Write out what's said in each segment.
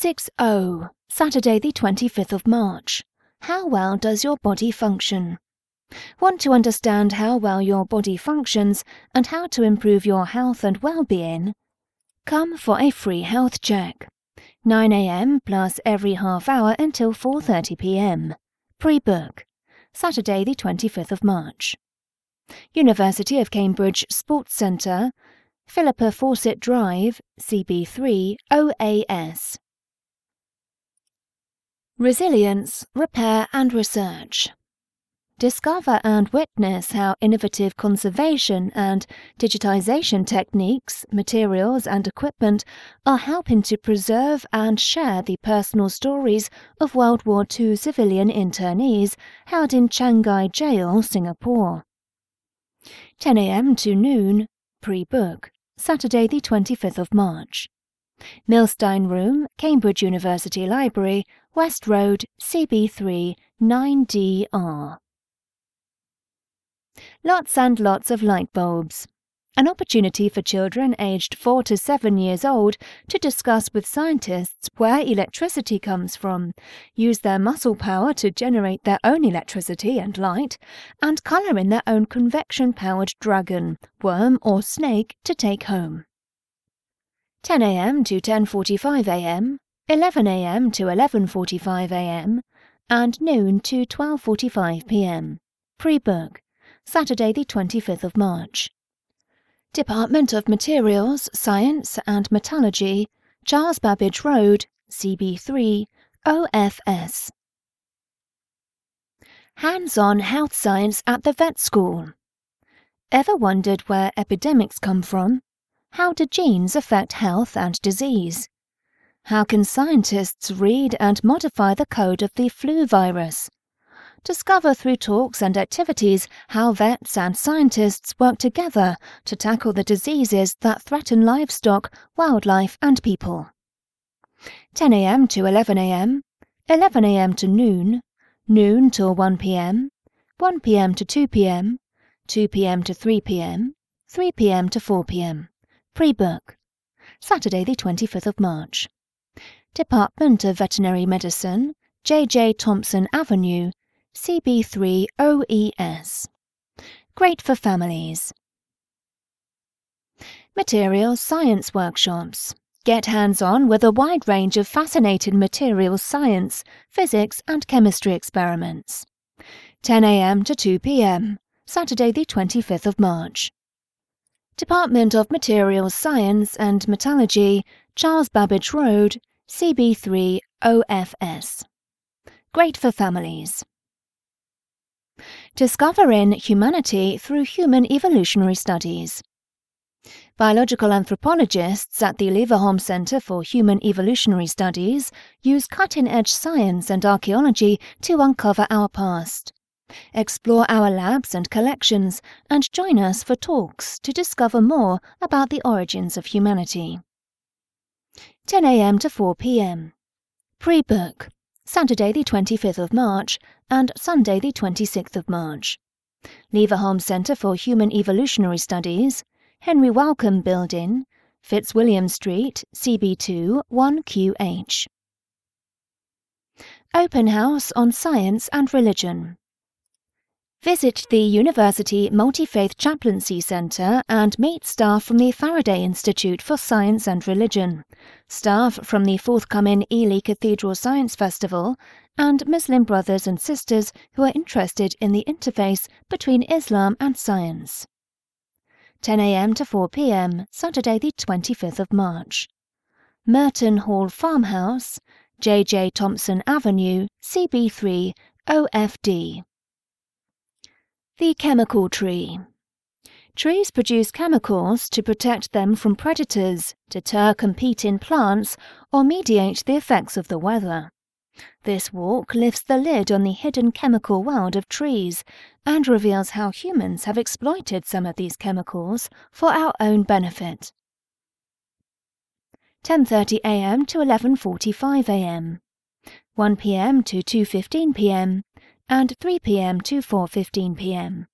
6.0, Saturday, the 25th of March. How well does your body function? Want to understand how well your body functions and how to improve your health and well-being? Come for a free health check. 9 a.m. plus every half hour until 4:30 p.m. Pre-book. Saturday, the 25th of March. University of Cambridge Sports Centre, Philippa Fawcett Drive, CB3 OAS. Resilience, Repair and Research. Discover and witness how innovative conservation and digitization techniques, materials, and equipment are helping to preserve and share the personal stories of World War II civilian internees held in Changi Jail, Singapore. 10 a.m. to noon, pre book, Saturday, the 25th of March. Milstein Room, Cambridge University Library, West Road, CB3, 9DR. Lots and lots of light bulbs. An opportunity for children aged 4 to 7 years old to discuss with scientists where electricity comes from, use their muscle power to generate their own electricity and light, and colour in their own convection powered dragon, worm, or snake to take home. 10 a.m. to 10:45 a.m., 11 a.m. to 11:45 a.m., and noon to 12:45 p.m. Pre-book, Saturday the 25th of March. Department of Materials, Science and Metallurgy, Charles Babbage Road, CB3, OFS. Hands-on health science at the vet school. Ever wondered where epidemics come from? How do genes affect health and disease? How can scientists read and modify the code of the flu virus? Discover through talks and activities how vets and scientists work together to tackle the diseases that threaten livestock, wildlife, and people. 10 a.m. to 11 a.m., 11 a.m. to noon, noon till 1 p.m., 1 p.m. to 2 p.m., 2 p.m. to 3 p.m., 3 p.m. to 4 p.m. Pre-book. Saturday, the 25th of March. Department of Veterinary Medicine, J.J. Thomson Avenue, CB3 OES. Great for families. Materials Science Workshops. Get hands on with a wide range of fascinating materials science, physics, and chemistry experiments. 10 a.m. to 2 p.m., Saturday, the 25th of March. Department of Materials Science and Metallurgy, Charles Babbage Road, CB3 OFS. Great for families. Discovering humanity through human evolutionary studies. Biological anthropologists at the Leverhulme Center for Human Evolutionary Studies use cutting edge science and archaeology to uncover our past. Explore our labs and collections and join us for talks to discover more about the origins of humanity. 10 a.m. to 4 p.m. Pre book Saturday, the 25th of March, and Sunday, the 26th of March. Leverhulme Centre for Human Evolutionary Studies, Henry Wellcome Building, Fitzwilliam Street, CB2 1QH. Open House on Science and Religion. Visit the University Multi Faith Chaplaincy Centre and meet staff from the Faraday Institute for Science and Religion, staff from the forthcoming Ely Cathedral Science Festival, and Muslim brothers and sisters who are interested in the interface between Islam and science. 10 a.m. to 4 p.m., Saturday, the 25th of March. Merton Hall Farmhouse, J.J. Thomson Avenue, CB3, OFD. The chemical tree. Trees produce chemicals to protect them from predators, deter competing plants, or mediate the effects of the weather. This walk lifts the lid on the hidden chemical world of trees and reveals how humans have exploited some of these chemicals for our own benefit. 10:30 a.m. to 11:45 a.m. 1 p.m. to 2:15 p.m and 3 p.m. to 4:15 p.m.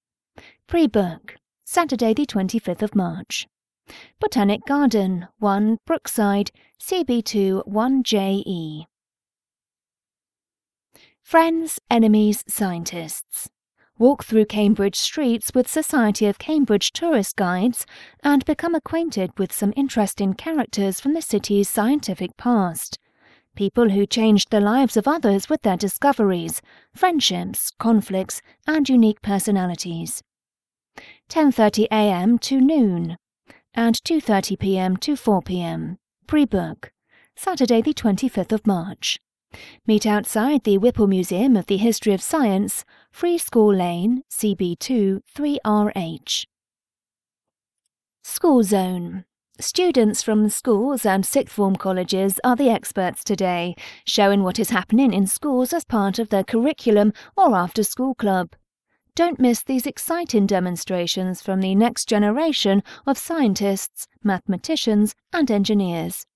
Pre-book, Saturday the 25th of March. Botanic Garden, 1 Brookside, CB2 1JE. Friends, enemies, scientists. Walk through Cambridge streets with Society of Cambridge tourist guides and become acquainted with some interesting characters from the city's scientific past. People who changed the lives of others with their discoveries, friendships, conflicts, and unique personalities. 10:30 a.m. to noon and 2:30 p.m. to 4 p.m. Pre-book. Saturday the 25th of March. Meet outside the Whipple Museum of the History of Science, Free School Lane, CB2 3RH. School Zone. Students from schools and sixth form colleges are the experts today, showing what is happening in schools as part of their curriculum or after school club. Don't miss these exciting demonstrations from the next generation of scientists, mathematicians, and engineers.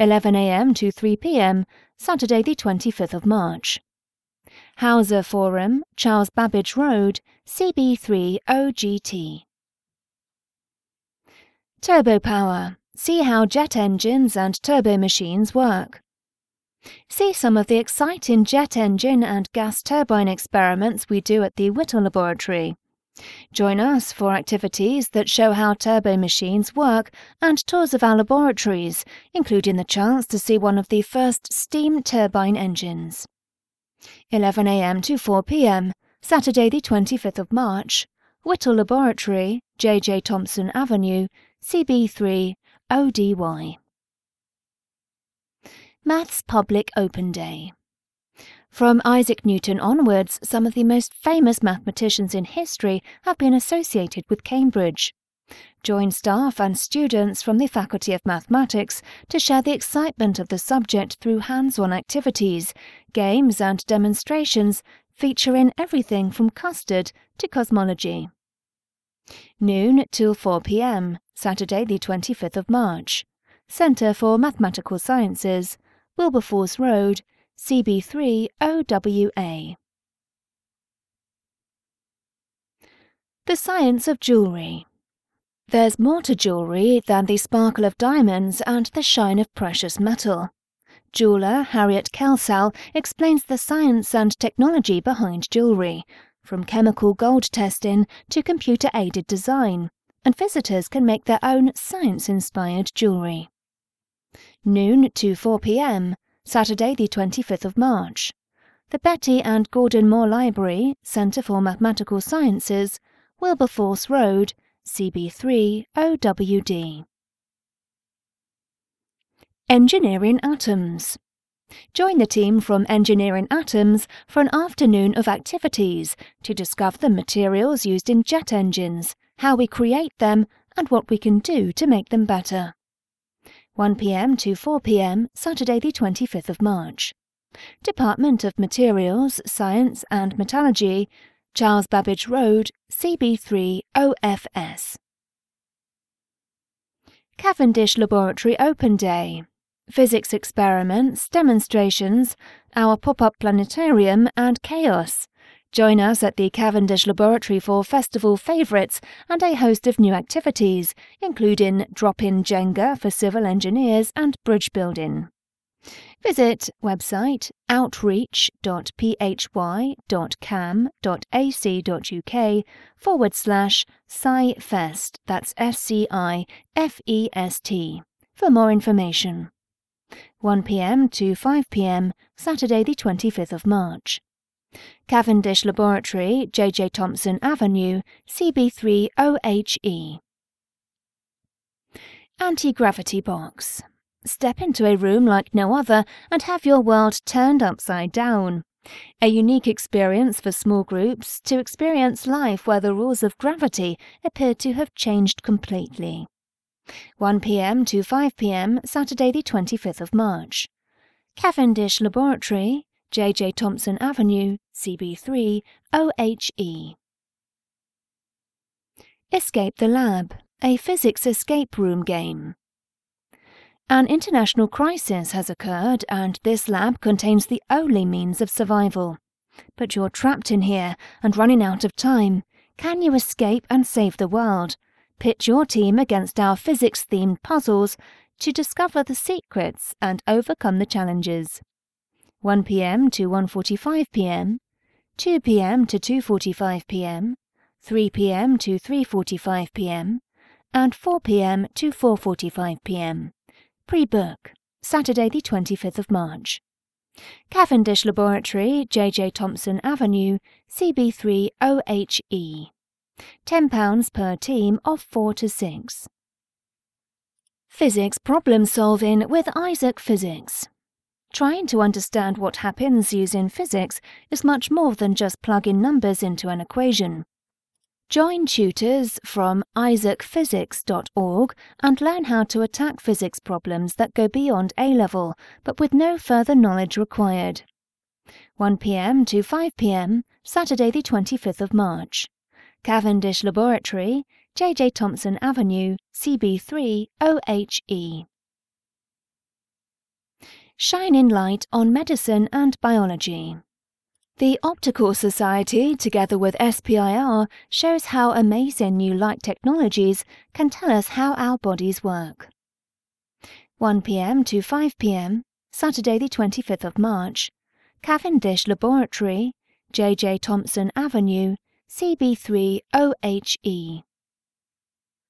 11am to 3pm, Saturday, the 25th of March. Hauser Forum, Charles Babbage Road, CB3 OGT. Turbo Power. See how jet engines and turbo machines work. See some of the exciting jet engine and gas turbine experiments we do at the Whittle Laboratory. Join us for activities that show how turbo machines work and tours of our laboratories, including the chance to see one of the first steam turbine engines. 11am to 4pm, Saturday the 25th of March, Whittle Laboratory, J.J. Thomson Avenue, CB3 ODY. Maths Public Open Day. From Isaac Newton onwards, some of the most famous mathematicians in history have been associated with Cambridge. Join staff and students from the Faculty of Mathematics to share the excitement of the subject through hands on activities, games, and demonstrations featuring everything from custard to cosmology. Noon till 4 pm, Saturday, the 25th of March. Centre for Mathematical Sciences, Wilberforce Road, CB3 OWA. The Science of Jewellery. There's more to jewellery than the sparkle of diamonds and the shine of precious metal. Jeweller Harriet Kelsall explains the science and technology behind jewellery, from chemical gold testing to computer aided design, and visitors can make their own science inspired jewellery. Noon to 4 pm, Saturday, the 25th of March. The Betty and Gordon Moore Library, Centre for Mathematical Sciences, Wilberforce Road, CB3 OWD. Engineering Atoms. Join the team from Engineering Atoms for an afternoon of activities to discover the materials used in jet engines, how we create them, and what we can do to make them better. 1 p.m. to 4 p.m., Saturday, the 25th of March. Department of Materials, Science and Metallurgy, Charles Babbage Road, CB3 OFS. Cavendish Laboratory Open Day. Physics experiments, demonstrations, our pop up planetarium, and chaos. Join us at the Cavendish Laboratory for festival favourites and a host of new activities, including drop-in Jenga for civil engineers and bridge building. Visit website outreach.phy.cam.ac.uk forward slash SciFest, that's S-C-I-F-E-S-T, for more information. 1pm to 5pm, Saturday the 25th of March. Cavendish Laboratory, J.J. Thomson Avenue, CB3 OHE. Anti gravity box. Step into a room like no other and have your world turned upside down. A unique experience for small groups to experience life where the rules of gravity appear to have changed completely. 1 p.m. to 5 p.m., Saturday, the 25th of March. Cavendish Laboratory, J.J. Thomson Avenue, CB3, OHE. Escape the Lab, a physics escape room game. An international crisis has occurred, and this lab contains the only means of survival. But you're trapped in here and running out of time. Can you escape and save the world? Pit your team against our physics themed puzzles to discover the secrets and overcome the challenges. 1 pm to 1:45 pm, 2 pm to 2:45 pm, 3 pm to 3:45 pm, and 4 pm to 4:45 pm. Pre-book Saturday the 25th of March. Cavendish Laboratory, JJ Thomson Avenue, CB3 OHE. £10 per team of 4 to 6. Physics problem solving with Isaac Physics. Trying to understand what happens using physics is much more than just plugging numbers into an equation. Join tutors from isaacphysics.org and learn how to attack physics problems that go beyond A level, but with no further knowledge required. 1 pm to 5 pm, Saturday, the 25th of March. Cavendish Laboratory, JJ Thomson Avenue, CB3 OHE. Shining light on medicine and biology. The Optical Society, together with SPIE, shows how amazing new light technologies can tell us how our bodies work. 1 pm to 5 pm, Saturday, the 25th of March. Cavendish Laboratory, JJ Thomson Avenue, CB3 OHE.